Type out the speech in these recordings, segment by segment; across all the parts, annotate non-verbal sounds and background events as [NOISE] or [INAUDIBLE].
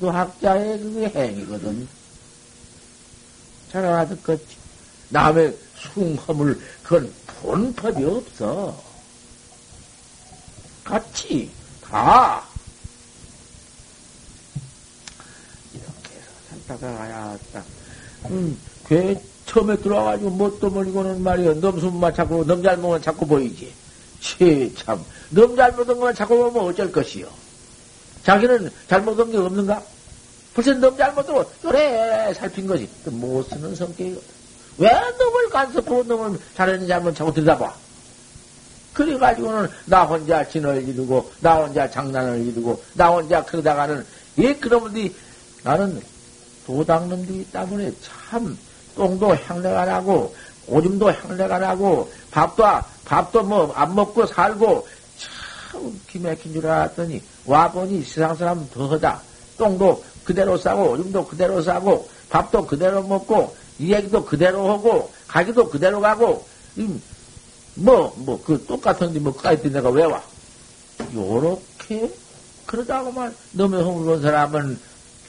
수도학자의 그게 행위거든. 잘 알아듣겠지. 남의 숭허물, 그건 본 법이 없어. 같이, 다. 이렇게 해서 살다가 가야 딱. 음, 괴 처음에 들어와가지고 뭣도 모르고는 말이야. 넘숨만 자꾸, 넘잘못은 자꾸 보이지. 치, 참. 넘잘못한 것만 자꾸 보면 어쩔 것이요. 자기는 잘못한 게 없는가? 벌써 너무 잘못으로 그래 살핀 거지. 또못 쓰는 성격이거든. 왜 놈을 간섭하고 놈을 잘했는지 한번 자꾸 들여다봐. 그래가지고는 나 혼자 진을 이루고, 나 혼자 장난을 이루고, 나 혼자 그러다가는, 예, 그러면디 나는 도당놈들이 때문에 참 똥도 향내가 나고, 오줌도 향내가 나고, 밥도, 밥도 뭐 안 먹고 살고, 참 기맥힌 줄 알았더니, 와보니 세상 사람 더하다. 똥도 그대로 싸고, 오줌도 그대로 싸고, 밥도 그대로 먹고, 이 얘기도 그대로 하고, 가기도 그대로 가고, 뭐, 뭐, 그 똑같은데 뭐, 까지 내가 왜 와? 요렇게, 그러다고만 너의 허물은 사람은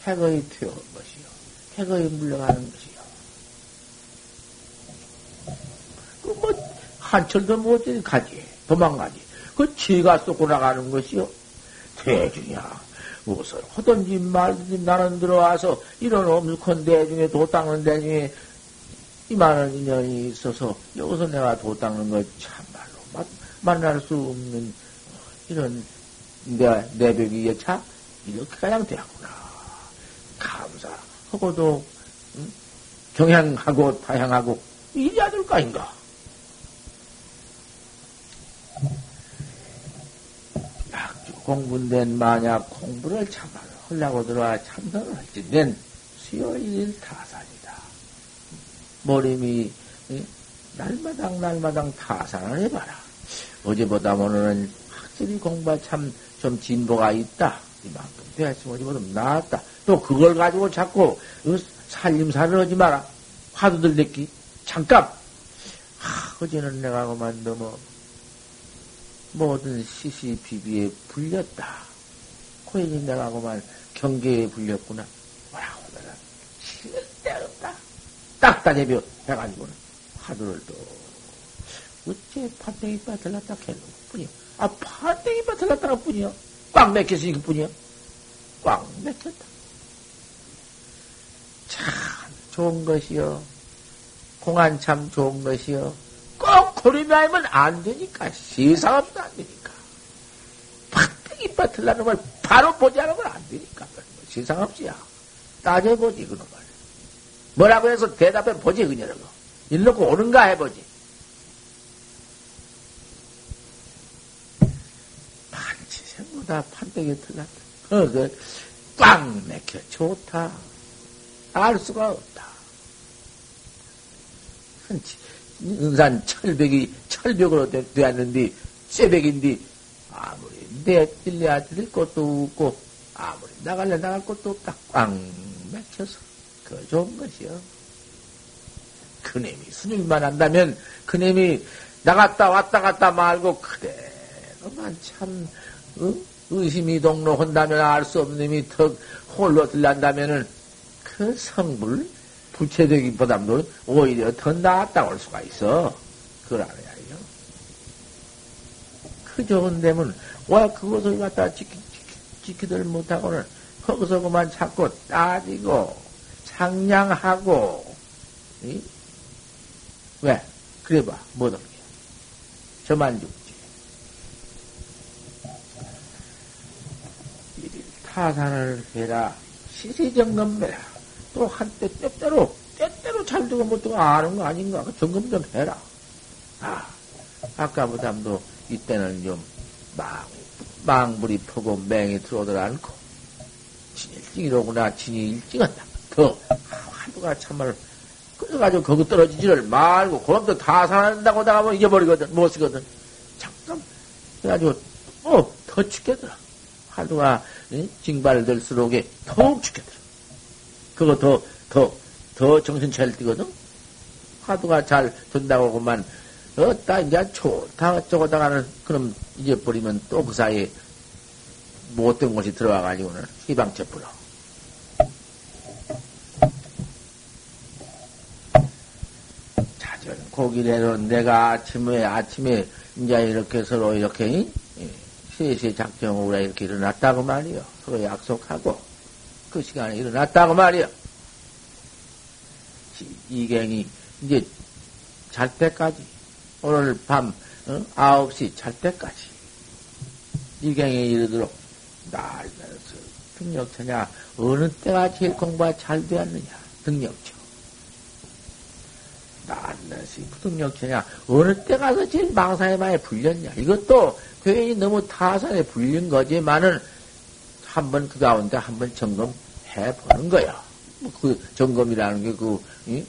해거이 튀어온 것이요. 해거이 물러가는 것이요. 그 뭐, 한철도 못지 가지. 도망가지. 그 지가 쏟고 나가는 것이요. 대중이야. 무엇을 하든지 말든지 나는 들어와서 이런 엄숙한 대중에 도 닦는 대중에 이만한 인연이 있어서 여기서 내가 도 닦는 거 참말로 만날 수 없는 이런 내, 내벽이 여차 이렇게 가양 되었구나. 감사하고도 응? 경향하고 다향하고 이래야 될거 아닌가. 공부된 만약 공부를 참말로 하려고 들어와 참선을 할지는 수요일 타산이다. 머리미 날마당 날마당 타산을 해봐라. 어제보다 오늘은 확실히 공부가 참 좀 진보가 있다. 이만큼 되었으면 어제보다 나았다. 또 그걸 가지고 자꾸 살림살을 하지 마라. 화두들 냈기. 잠깐! 하, 어제는 내가 그만 너무 모든 시시비비에 불렸다. 코인이 내가 그만 경계에 불렸구나. 뭐라고 내가 실데없다. 딱 따내벼 해가지고는 화두를 또 어째 판때기 빠들렀다 캐는 뿐이야. 아 판때기 빠들렀다가 뿐이야. 꽉 맥혔으니 그뿐이야. 꽉 맥혔다. 참 좋은 것이요. 공안 참 좋은 것이요. 꼭 고리나면 안 되니까. 세상없어 안 되니까. 팍팍이 빠틀라는 걸 바로 보지 않으면 안 되니까. 세상없이야. 따져보지, 그놈을. 뭐라고 해서 대답해 보지, 그녀라고. 일놓고 오는가 해보지. 판치생보다 판때기 틀렸다. 어, 그, 꽉 맥혀. 좋다. 알 수가 없다. 흔치. 은산 철벽이 철벽으로 되었는데 쇠벽인데 아무리 내 찔려야 들 것도 없고 아무리 나갈래 나갈 것도 없다 꽝 맺혀서 그 좋은 것이요. 그놈이 스님만 한다면 그놈이 나갔다 왔다 갔다 말고 그대로만 참 어? 의심이 동로한다면 알 수 없는 놈이 턱 홀로 들난다면은 그 성불 부채되기보다도 오히려 더 낫다고 할 수가 있어. 그걸 알아야죠. 그 좋은 데면 왜 그것을 갖다 지키, 지키, 들 못하고는 거기서 그만 자꾸 따지고 상냥하고 이? 왜? 그래봐 뭐든 저만 죽지. 타산을 해라 시시점검해라. 또 한때 때때로, 때때로 잘 두고 못 두고 아는 거 아닌가? 그 점검 좀 해라. 아, 아까보다도 이때는 좀 망, 망불이 펴고 맹이 들어오들 않고, 이러구나, 진이 일찍 한다. 더, 하루가 참말, 그래가지고 거기 떨어지지를 말고, 또다 살아난다고 나가면 잊어버리거든, 못 쓰거든. 잠깐, 그래가지고, 어, 더 죽겠더라. 하루가, 징발될수록에 더욱 죽겠더라. 그거 더, 더, 더 정신 차릴 때거든? 화두가 잘 된다고 그만, 어따, 이제 좋다, 저거다 가는, 그럼 이제 버리면 또 그 사이에 못된 곳이 들어와가지고는 희방채 풀어. 자전 고기래로 내가 아침에, 아침에, 이제 이렇게 서로 이렇게, 예, 시시 작정으로 이렇게 일어났다고 말이요. 서로 약속하고. 그 시간에 일어났다고 말이요. 이갱이, 이제, 잘 때까지, 오늘 밤, 어? 9시 잘 때까지, 이갱에 이르도록, 날면서 등력처냐, 어느 때가 제일 공부가 잘 되었느냐, 등력처. 날면서 부등력처냐, 어느 때 가서 제일 망상에 많이 불렸냐. 이것도 괜히 너무 타산에 불린 거지만은, 한번 그 가운데 한번 점검해 보는 거야. 뭐그 점검이라는 게 그, 이?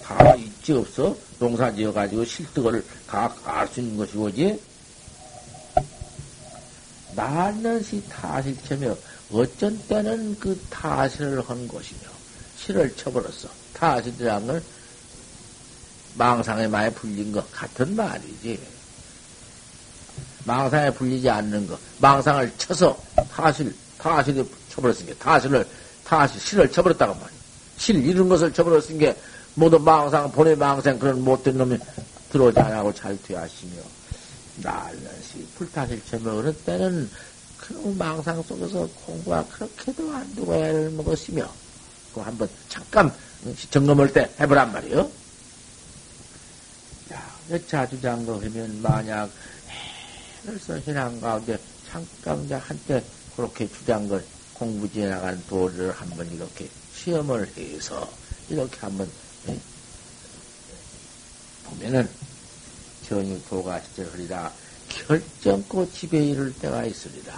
다 있지 없어? 농사 지어가지고 실득을 다알수 있는 것이 뭐지? 날는시 타실체며 어쩐 때는 그 타실을 한 것이며 실을 쳐버렸어. 타실이라는 걸 망상에 많이 불린 것 같은 말이지. 망상에 불리지 않는 것. 망상을 쳐서 타실, 타실을 쳐버렸으니까 타실을, 타실, 실을 쳐버렸다고 말이야. 실 이런 것을 쳐버렸으니까 모두 망상, 본의 망상 그런 못된 놈이 들어오지 않고 잘 되하시며 날것이 불타실 처음에 어느 때는 그 망상 속에서 공부가 그렇게도 안 두고 애를 먹었으며 그 한번 잠깐 점검할 때 해보란 말이요. 야, 여차 주장거 하면 만약 해를서 신앙 가운데 잠깐 한때 그렇게 주장걸 공부 지어 나가는 도를 한번 이렇게 시험을 해서 이렇게 한번 예? 보면은 전유 도가 시절하리라 결정코 집에 이를 때가 있으리라.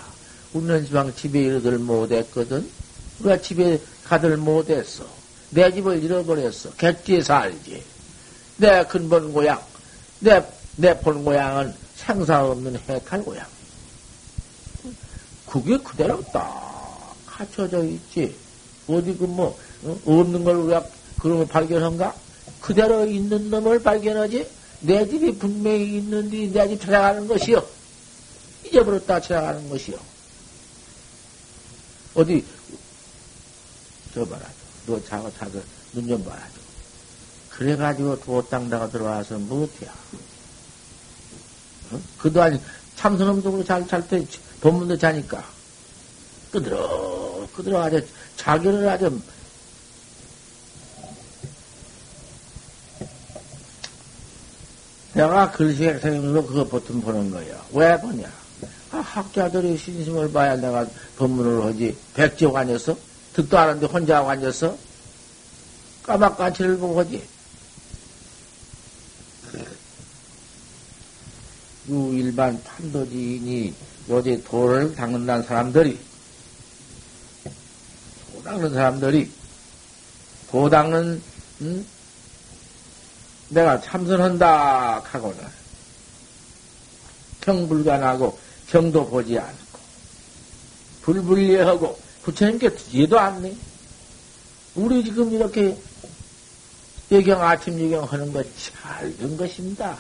우리는 지방 집에 이르들 못했거든. 우리가 집에 가들 못했어. 내 집을 잃어버렸어. 객지에 살지. 내 근본 고향, 내, 내 본 고향은 생사 없는 해탈 고향. 그게 그대로 딱 갖춰져 있지. 어디 그 뭐, 어? 없는 걸 우리가 그런 걸 발견한가? 그대로 있는 놈을 발견하지? 내 집이 분명히 있는데 내 집 찾아가는 것이요. 잊어버렸다 찾아가는 것이요. 어디, 저 봐라. 너 자고 자고 눈좀 봐라. 그래가지고 도땅 다가 들어와서 못해야. 어? 그도 아니, 참선음속으로 잘, 잘 때, 법문도 자니까. 끄드러, 끄드러 아주, 자기를 아주 내가 글씨에 선생님으로 그거 보통 보는 거예요. 왜 보냐? 아, 학자들이 신심을 봐야 내가 법문을 하지. 백지옥 아니었어? 듣도 않았는데 혼자 하고 앉았어? 까막까치를 보고 하지. 유 일반 판도지인이 요새 도를 닦는다는 사람들이, 도 닦는 사람들이, 도 닦는, 응? 내가 참선한다 하고는 경불간하고 경도 보지 않고 불불리하고 부처님께 뒤에도 않네. 우리 지금 이렇게 예경 아침 예경 하는 거 잘 된 것입니다.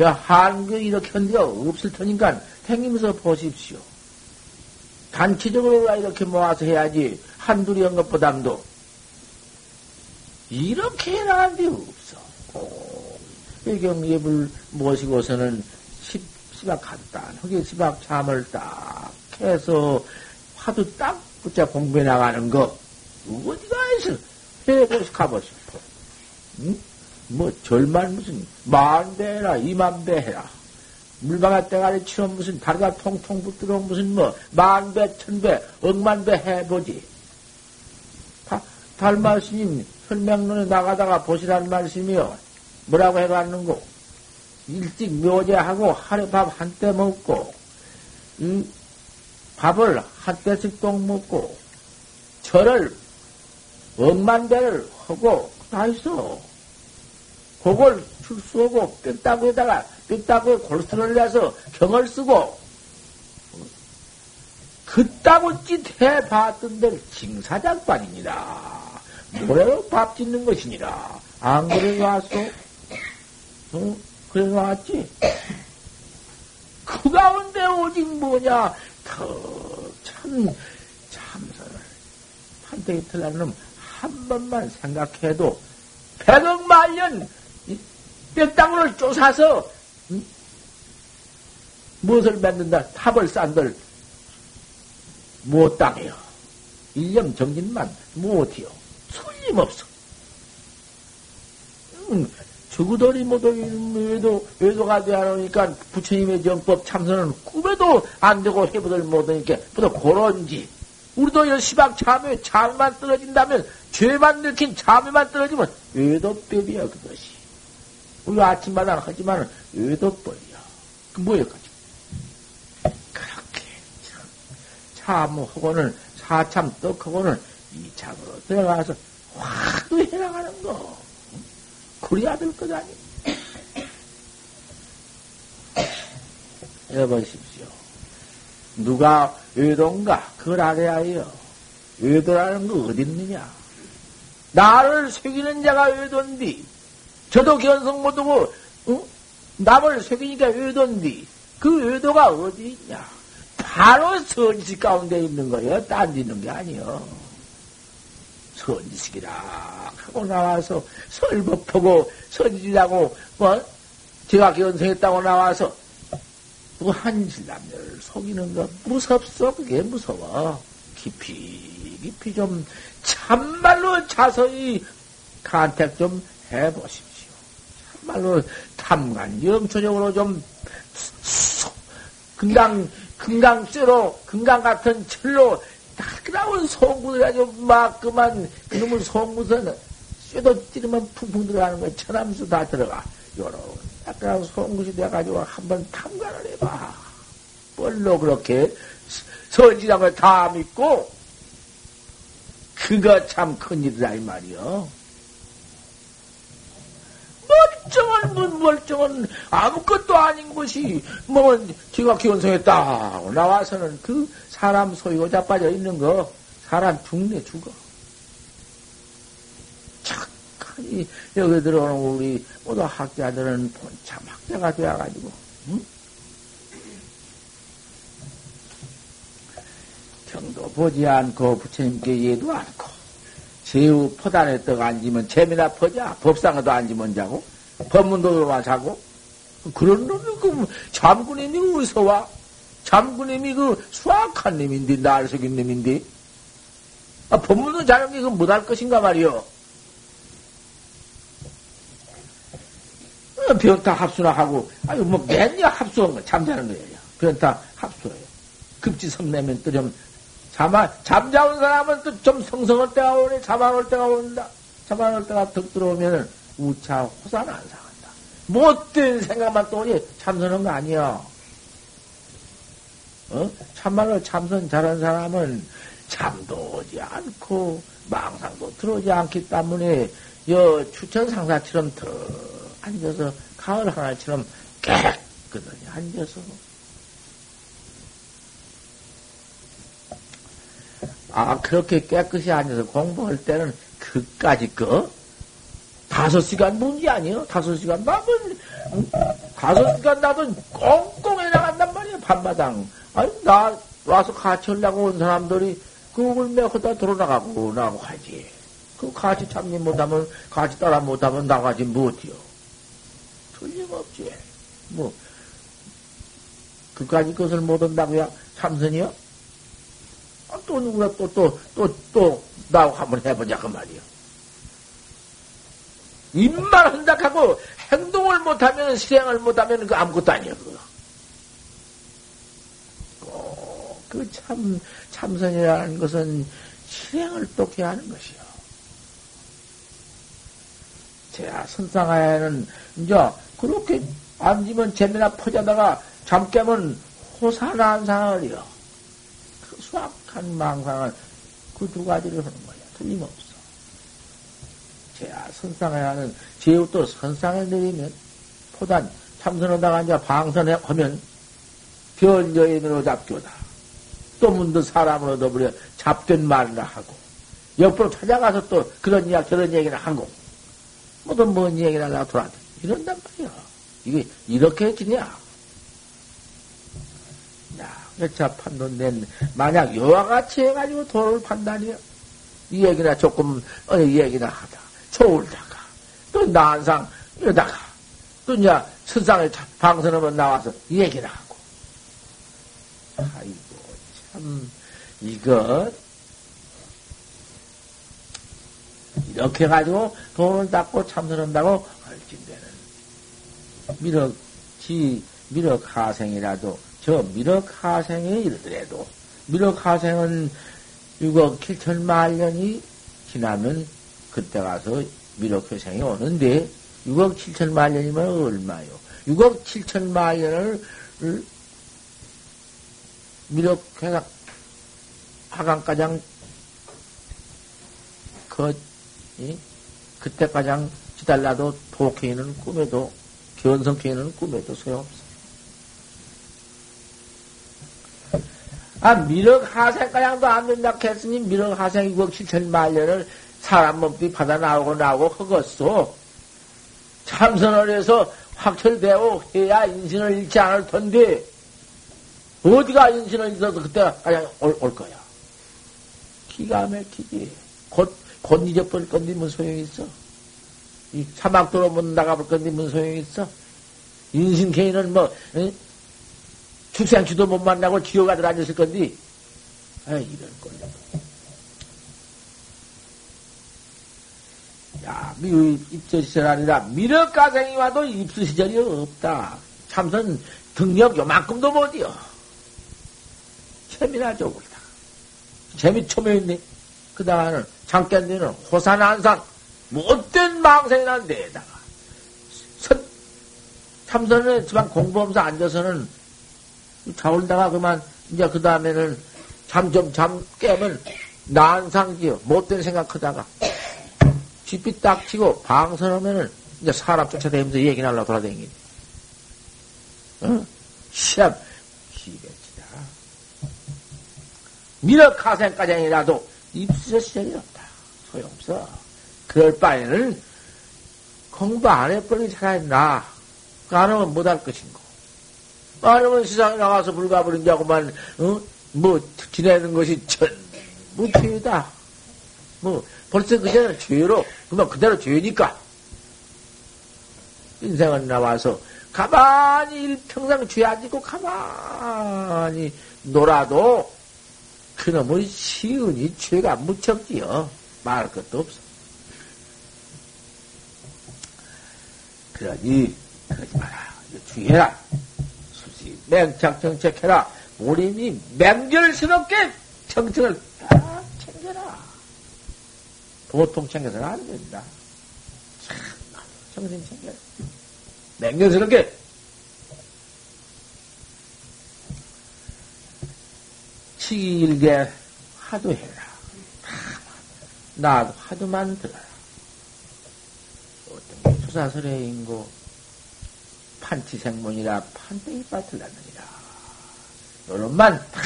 야 한국 이렇게 한 데가 없을 테니까 행님서 보십시오. 단체적으로 이렇게 모아서 해야지 한둘이 한 것보담도 이렇게 해나간 데 없어. 외경 예불 모시고서는 시, 시박 간단하게 시박 잠을 딱 해서 화두 딱 붙자 공부해 나가는 거 어디가 있어 해보시 가보시오. 응? 뭐 절만 무슨 만배 해라 이만 배 해라 물방아 때가리 치면 무슨 다리가 통통 붙들어 무슨 뭐 만배 천배 억만 배 해보지 다 달마 스님 설명론에 나가다가 보시라는 말씀이요. 뭐라고 해갔는고? 일찍 묘제하고 하루 밥 한 때 먹고, 이 밥을 한 때씩 똥 먹고, 절을 엄만 대를 하고, 다 있어. 그걸 출수하고, 뼈다구에다가, 뼈다구에 골수를 내서 경을 쓰고, 그따구 짓 해봤던 데 징사장관입니다. 뭐라고 밥 짓는 것이니라. 안 그래 왔어? 어? 그래 왔지? 그 가운데 오직 뭐냐? 더 참, 참선을. 판때기 틀난 놈한 번만 생각해도 백억 만년 뼈땅을 쪼사서 음? 무엇을 만든다? 탑을 쌓들 못 당해요. 일념 정진만 못해요. 틀림없어. 음, 죽으더니 뭐도 외도, 외도가 되어 하니까 부처님의 정법 참선은 꿈에도 안 되고 해보들 못하니까 보다 그런지. 우리도 여 시방 참회, 참만 떨어진다면 죄만 느낀 참회만 떨어지면 외도법이야 그것이. 우리 아침마다 하지만 외도법이야. 그 뭐야 가지고. 그렇게 참하고는 사참 떡하고는 이참으로 들어가서 화도 해나가는 거. 그래야 될 것 아니. [COUGHS] 여보십시오. 누가 외도인가? 그걸 알아야 해요. 외도라는 거 어디 있느냐? 나를 새기는 자가 외도인디. 저도 견성 못하고, 어? 남을 새기니까 외도인디. 그 외도가 어디 있냐? 바로 선지 가운데 있는 거예요. 딴데 있는 게 아니요. 선지식이라 하고 나와서 설법하고 선지라고 뭐 제가 견성했다고 나와서 그 한실남녀를 속이는 거 무섭소 그게 무서워 깊이 깊이 좀 참말로 자세히 간택 좀 해보십시오 참말로 탐관 영초적으로 좀 금강 금강쇠로 금강 같은 철로 따끈한 송구들 아주 막 그만 그놈의 송구선 쇠도 찌르면 풍풍 들어가는 거야. 천암수 다 들어가. 요런 따끈한 송구시 돼가지고 한번 탐관을 해봐. 뭘로 그렇게 선지라고 다 믿고 그거 참 큰일이다 이 말이요. 멀쩡한 아무것도 아닌 것이 뭐 제가 기원성했다 나와서는 그 사람 소유가 자빠져 있는 거 사람 죽네 죽어. 착하니 여기 들어오는 우리 모두 학자들은 본참 학자가 되어가지고 응? 경도 보지 않고 부처님께 예도 않고 제우 포단에 떡 앉으면 재미나 퍼자 법상에도 앉으면 자고 법문도로만 자고 그런 놈이 그 잠군님이 어디서 와? 잠군님이 그 수악한 놈인데 날 속인 놈인데 아, 법문도 자는 게 그 못할 것인가 말이요. 어, 변타 합수나 하고 아유 뭐 맨날 합수한 거 잠자는 거예요. 변타 합수예요. 급지 성내면 또 좀 잠안, 잠자온 사람은 또 좀 성성할 때가 오네, 잠안 올 때가 온다. 잠안 올 때가 득 들어오면은 우차 호산 안 상한다. 못된 생각만 또 오니 참선한 거 아니야. 어? 참말로 참선 잘한 사람은 잠도 오지 않고 망상도 들어오지 않기 때문에 여 추천 상사처럼 더 앉아서 가을 하나처럼 깨끗하게 앉아서 아, 그렇게 깨끗이 앉아서 공부할 때는 그까지 거? 다섯 시간 문제 아니요? 다섯 시간 나면, 다섯 시간 나도 꽁꽁 해 나간단 말이야, 밤마당. 아니, 나 와서 같이 하려고 온 사람들이 그걸 메고다 돌아나가고, 나고 하지. 그 같이 참니 못하면, 같이 따라 못하면 나가지 못해요. 틀림없지. 뭐, 그까지 것을 못 한다고야? 참선이요? 아, 또 누구나 또, 또, 또, 또, 나하고 한번 해보자, 그 말이야. 입만 한다하고 행동을 못하면, 실행을 못하면 그 아무것도 그거. 꼭, 그 참, 참선이라는 것은 실행을 똑게 하는 것이요. 제야 선상하에는, 이제, 그렇게 앉으면 재미나 퍼자다가 잠 깨면 호사난상을이요. 그 수학 한 망상을 그 두 가지를 하는 거야. 틀림없어. 제야 선상에 하는 제우도 선상에 내리면 포단 참선하다가 이제 방선하면 변여인으로 잡교다. 또 문득 사람으로 더불어 잡된 말을 하고 옆으로 찾아가서 또 그런 이야기 저런 얘기를 하고 뭐든 뭔 얘기를 하려고 돌아다 이런단 말이야. 이게 이렇게 해지냐? 여차 판돈 낸, 만약 여와 같이 해가지고 도를 판단이요. 이 얘기나 조금, 어, 이 얘기나 하다. 좋을다가, 난상, 이러다가, 또 이제 선상에 방선하면 나와서 얘기를 하고. 아이고, 참, 이거, 이렇게 가지고 돈을 닦고 참선한다고 얼진대는 미륵, 지, 미륵 하생이라도, 저 미륵 하생이 이르더라도, 미륵 하생은 6억 7천만 년이 지나면 그때 가서 미륵 회생이 오는데, 6억 7천만 년이면 얼마요? 6억 7천만 년을 미륵 회상, 하강가장 그 이? 그때까지 기달라도 독해인은 꿈에도, 견성해인은 꿈에도 소용없어. 아, 미륵 하생가량도 안 된다 했으니 미륵 하생 6억 7천 만 년을 사람 몸뚱이 받아 나오고 나오고 흑었어. 참선을 해서 확철되고 해야 인신을 잃지 않을 텐데, 어디가 인신을 잃어도 그때 그냥 올, 올 거야. 기가 막히지. 곧, 곧 잊어버릴 건데 무슨 소용이 있어? 이 사막도로 못 나가볼 건데 무슨 소용이 있어? 인신 개인은 뭐, 응? 축생추도 못 만나고 지옥 아들 앉았을 건데, 아, 이런 꼴. 야, 미, 입저시절 아니라 미륵가생이 와도 입수시절이 없다. 참선 등력 요만큼도 못이여. 재미나 좋을다. 재미 초면있네. 그 다음에는 잠깐 되는 호산한상, 못된 망생이나 데다가 선, 참선을 했지만 공부하면서 앉아서는 자올다가 그만, 이제 그 다음에는 잠 좀 잠 깨면 난상지요. 못된 생각하다가 쥐피 딱 치고 방선하면은 이제 사람 쫓아다니면서 얘기 나려고 돌아다니니. 응? 시합, 기백치다. 미륵하생까지라도 입수저 시절이 없다. 소용없어. 그럴 바에는 공부 안 해버리기 차라리 나. 안 하면 못할 것인고. 안 하면 세상에 나가서 불가버린다고만, 어? 뭐, 지내는 것이 전부 죄다. 뭐, 벌써 그전에 죄로, 그만 그대로 죄니까. 인생은 나와서 가만히 평생 죄 안 짓고 가만히 놀아도 그놈의 시은이 죄가 무척지요. 말할 것도 없어. 그러니, 그러지 마라. 주의해라. 수시, 맹착 정책해라. 우리니 맹결스럽게 정책을 다 챙겨라. 보통 챙겨서는 안 된다. 참, 정신 챙겨라. 맹결스럽게 치길게 하도 해라. 나도 하도만 들어라. 어떤 게 투사설에 인고 판치생문이라 판때기 밭을 났느니라. 요런만 탁,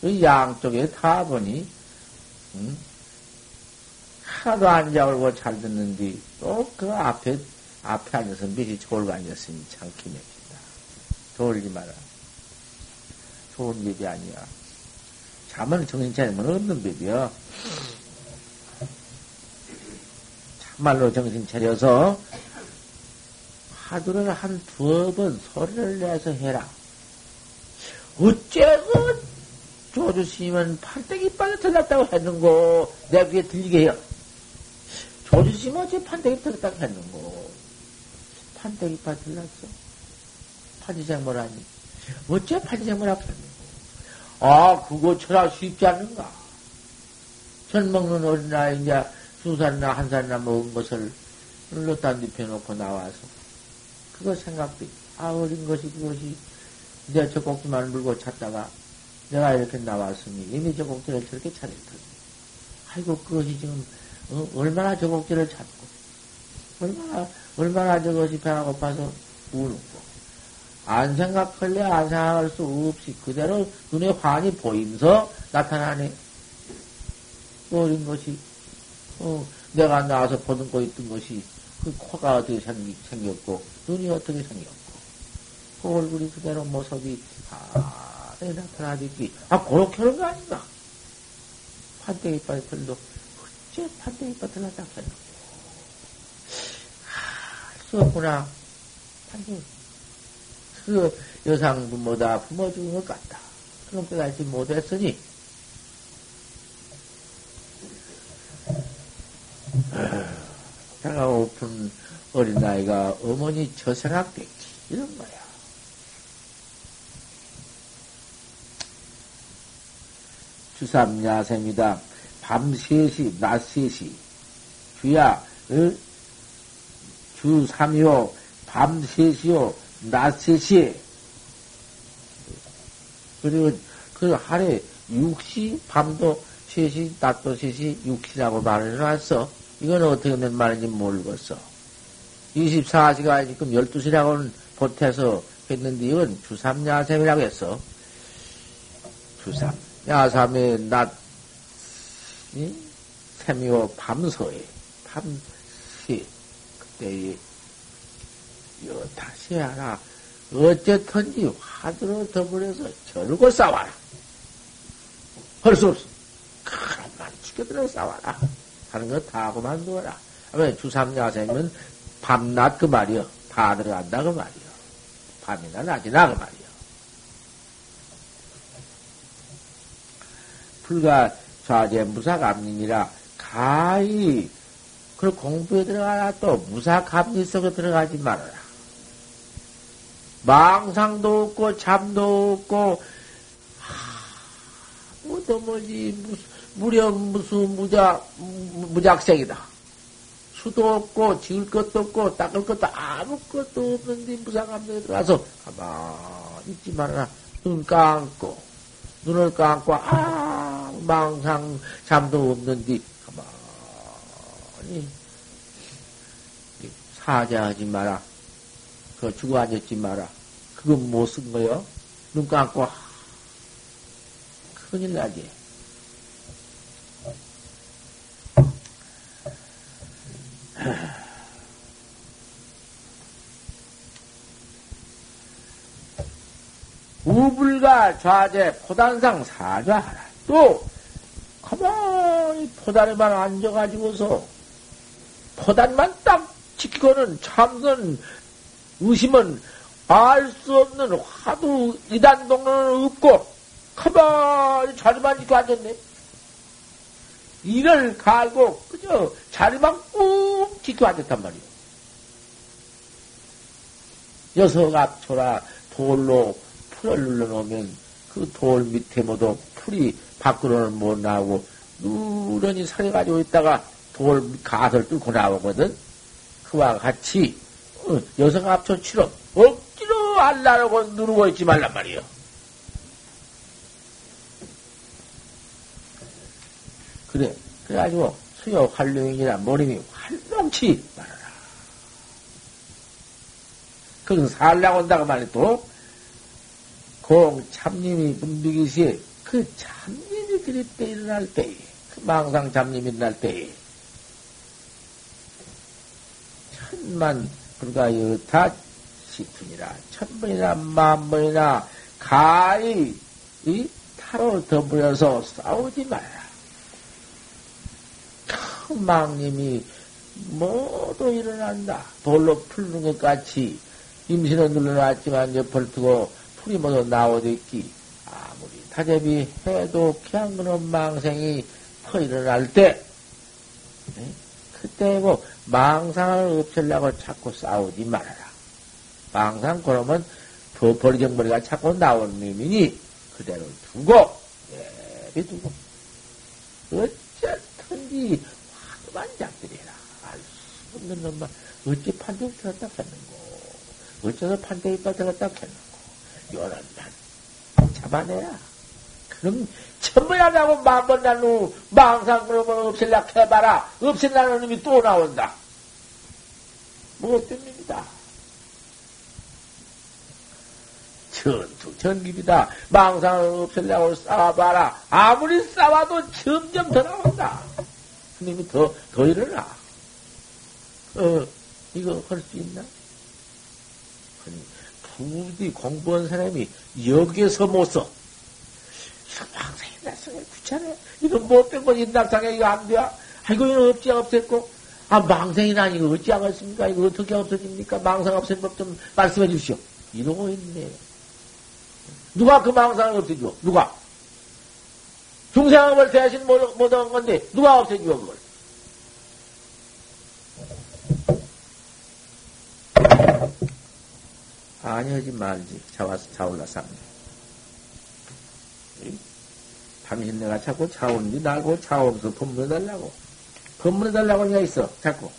그 양쪽에 다 보니, 응? 하도 앉아오고 잘 듣는데, 또그 앞에, 앞에 앉아서 밑이 졸고 앉았으니 참 기맥힌다. 졸지 마라. 좋은 법이 아니야. 잠은 정신 차리면 없는 법이야. 참말로 정신 차려서 하루를 한 두어 번 소리를 내서 해라. 어째 그 조주 스님은 판때기 빠져 들렸다고 했는고 내 귀에 들리게 해요. 조주 스님 어째 판때기 들렸다고 했는고 판때기 빠져 들렸어. 판지생모라니. 어째 판지생모라고 했는고. 아, 그거 철학 쉽지 않는가? 전 먹는 어린아이, 이제 두 살이나 한 살이나 먹은 것을 눌렀다 눕혀놓고 나와서, 그거 생각도, 아, 어린 것이 그것이, 이제 저 꼭지만 물고 찾다가, 내가 이렇게 나왔으니, 이미 저 꼭지를 저렇게 텐데. 아이고, 그것이 지금, 어, 얼마나 저 꼭지를 찾고, 얼마나, 얼마나 저것이 배가 고파서 우는 거. 안 생각할래 안 생각할 수 없이 그대로 눈에 환히 보이면서 나타나네. 어린 것이, 어, 내가 나와서 보는 거 있던 것이 그 코가 어떻게 생기, 생겼고, 눈이 어떻게 생겼고, 그 얼굴이 그대로 모습이 아, 나타나듯이, 아, 그렇게 하는 거 아닌가? 판때기 빠들도 어째 판때기 빠들 났다 했노? 수 없구나. 단지 그 여상 부모다 부모 죽은 것 같다. 그럼 깨닫지 못했으니 자가 오픈 어린아이가 어머니 저 생각됐지 이런 거야. 주삼야sem이다. 밤 3시, 낮 3시. 주야, 어? 주 3이요, 밤 3시요, 낮 3시. 그리고 그 하루에 6시, 밤도 3시, 낮도 3시, 6시라고 말을 해놨어. 이건 어떻게 된 말인지 모르겠어. 24시가 지금 12시라고는 보태서 했는데 이건 주삼야sem이라고 했어. 주삼. 야삼의 낮, 샘이요 밤서에, 밤시, 그때, 여 다시 하나, 어쨌든지 화두로 더불어서 절고 싸워라. 할 수 없어. 그런만 지켜들어 싸워라. 하는 거 다 하고 만두어라. 왜 주삼야생은 밤낮 그 말이여. 다 들어간다 그 말이여. 밤이나 낮이나 그 말이여. 불가 좌제 무사감리니라 가히 그 공부에 들어가라 또 무사감리 속에 들어가지 말아라. 망상도 없고 잠도 없고 뭐도 뭐지 무령 무수 무작 무작생이다. 수도 없고 지을 것도 없고 닦을 것도 아무것도 없는데 무사감리에 들어가서 가만히 있지 말아라. 눈 감고 눈을 감고 아 망상 잠도 없는데 가만히 사자하지 마라. 그 죽어 앉았지 마라. 그건 못 쓴 거요. 눈 감고 큰일 나지. 우불가 좌제 포단상 사좌하라. 또 포단에만 앉아가지고서 포단만 딱 지키고는 참선 의심은 알 수 없는 화두 이단 동로는 없고 가만히 자리만 지키고 앉았네. 이를 갈고 그저 자리만 꾹 지키고 앉았단 말이오. 여섯 앞초라 돌로 풀을 눌러놓으면 그 돌 밑에 모두 풀이 밖으로는 못 나오고 누런이 살이 가지고 있다가 돌 가설 뚫고 나오거든. 그와 같이 어, 여성 합초치로 억지로 알라라고 누르고 있지 말란 말이요. 그래. 그래가지고 수요 활용이나 머리이 활동치 말아라. 그건 살라고 한다고 말이 또, 공 참님이 분비기시에 그 참님이 그릴 때 일어날 때, 그 망상 참님이 일어날 때, 천만 불과 여타 시푼이라 천번이나 만번이나 가히 이 타로 더불어서 싸우지. 큰 망님이 모두 일어난다. 돌로 풀는 것 같이 임신은 눌러놨지만 옆을 두고 풀이 모두 나오듯기 타제비 해도 그냥 그런 망생이 퍼 일어날 때, 그때 뭐 망상을 없애려고 자꾸 싸우지 말아라. 망상 그러면 더 버리정머리가 자꾸 나오는 놈이니 그대로 두고, 예비 두고. 어쨌든지 화두만 잡들이라. 알 수 없는 놈만 어찌 판정 들었다 했는고. 어째서 판정 이빨 들었다 했는고. 요런 난 잡아내라. 그럼 천번하다고 만번 난후 망상 그러면 없앨라 해봐라. 없앤다는 놈이 또 나온다. 뭐 때문입니다. 전투, 전기이다 망상을 없앨려고 싸워봐라. 아무리 싸워도 점점 더 나온다. 그님이 더, 더 일어나. 어, 이거 할 수 있나? 부디 공부한 사람이 여기에서 못 써. 귀찮아. 이거 못된 건 인납상에 이거 안 돼. 아이고, 이거 없지, 없앴고. 아, 망생이나 이거 어찌 하겠습니까? 이거 어떻게 없어집니까? 망상 없앤 법 좀 말씀해 주시오. 이러고 있네. 누가 그 망상을 없애줘? 누가? 중생업을 대신 못, 못한 건데, 누가 없애줘, 그걸? 아니, 하지 말지. 자와서 자올라상네. 당신 내가 자꾸 자오는데 나고 자오면서 법문해달라고. 법문해달라고 하니까 있어. 자꾸.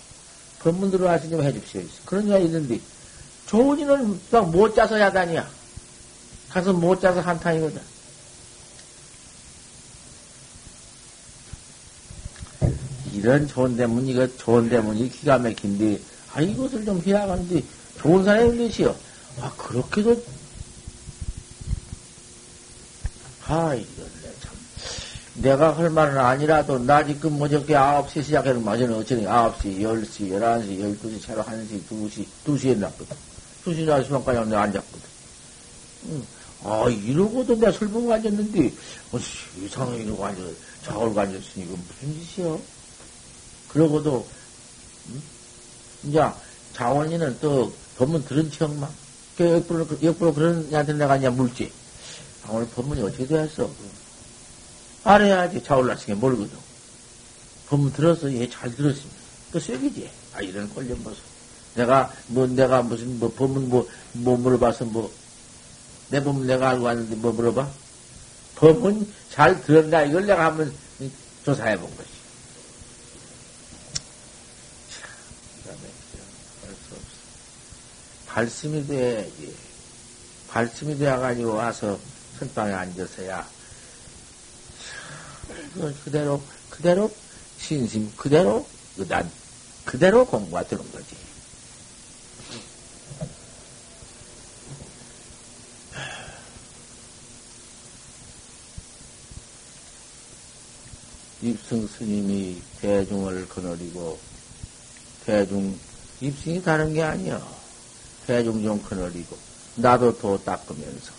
법문 들어와서 좀 해줍시오. 그런 이가 있는데, 좋은 이는 막 못 짜서 야단이야. 가서 못 짜서 한탄이거든. 이런 좋은 대문, 이거 좋은 대문이 기가 막힌데, 아, 이것을 좀 해야 하는데, 좋은 사람이 일리시오. 아, 그렇게도, 아, 이건 내가 할 말은 아니라도, 나 지금 뭐 저게 9시 시작해는 맞으는 어쩌니 9시, 10시, 11시, 12시, 차로 1시, 2시, 2시에 났거든. 2시, 4시간까지 내가 앉았거든. 응. 아, 이러고도 내가 술 먹고 앉았는데, 어, 이상하게 이러고 앉아, 자고 앉았으니 이거 무슨 짓이요? 그러고도, 응? 이제, 자원이는 또, 법문 들은 척만. 그 역부로, 역부로 그런 애한테 내가 이제 물지. 아, 오늘 법문이 어떻게 되었어? 알아야지. 자올라시게 모르거든. 법문 들어서 얘 잘 들었습니다. 그 쇠기지. 아, 이런 꼴좀 보소. 내가, 뭐, 내가 무슨, 뭐, 법문 뭐, 뭐 물어봐서 뭐, 내 법문 내가 알고 왔는데 뭐 물어봐? 법문 잘 들었나? 이걸 내가 한번 조사해 본 것이. 참, 할수 없어. 발심이 돼야지. 발심이 돼가지고 와서 선방에 앉아서야. 그걸 그대로, 그대로 신심, 그대로 의단, 그대로 공부가 되는 거지. 입승 스님이 대중을 거느리고 대중 입승이 다른 게 아니야. 대중 좀 거느리고 나도 도 닦으면서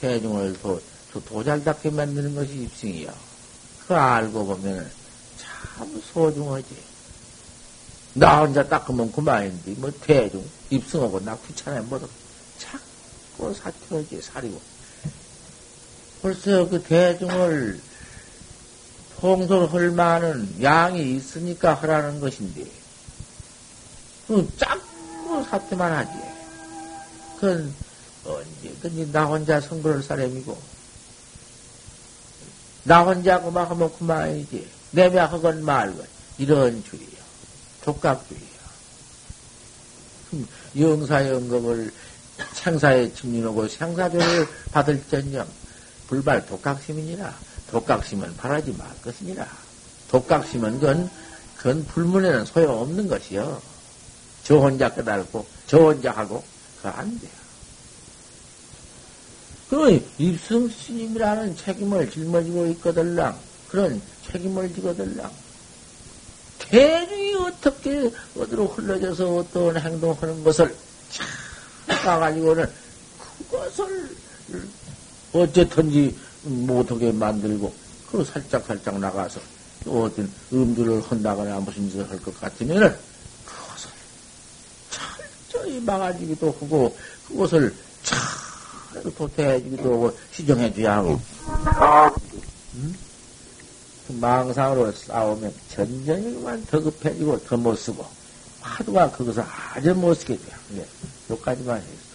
대중을 도, 도잘 닦게 만드는 것이 입승이야. 그 알고 보면 참 소중하지. 나 혼자 닦으면 그만인데 뭐 대중 입승하고 나 귀찮아 뭐도 자꾸 사투하지 사리고 벌써 그 대중을 홍소를 할 만한 양이 있으니까 하라는 것인데, 그 짝고 사태만 하지. 그건 언제, 근데 나 혼자 성불할 사람이고, 나 혼자 그만 하면 그만이지. 내며 하건 말건. 이런 주의야. 독각주의야. 영사연금을 생사에 침륜하고 생사별을 받을 전령 불발 독각시민이라 독각심은 바라지 말 것이니라. 독각심은 그건, 그건 불문에는 소용없는 것이요. 저 혼자 깨달고, 저 혼자 하고, 그거 안돼 요. 그 입승 스님이라는 책임을 짊어지고 있거들랑, 그런 책임을 지거들랑, 대중이 어떻게 어디로 흘러져서 어떤 행동하는 것을 참 가가지고는 그것을 어쨌든지 못하게 만들고, 그 살짝 살짝 나가서 또 어떤 음주를 한다거나 무슨 짓을 할 것 같으면은 그것을 철저히 막아주기도 하고, 그것을 잘 도태해주기도 하고, 시정해줘야 하고. 음? 그 망상으로 싸우면 전전히 그만 더 급해지고 더 못 쓰고, 화두가 거기서 아주 못 쓰게 돼요. 예, 여기까지만 해요.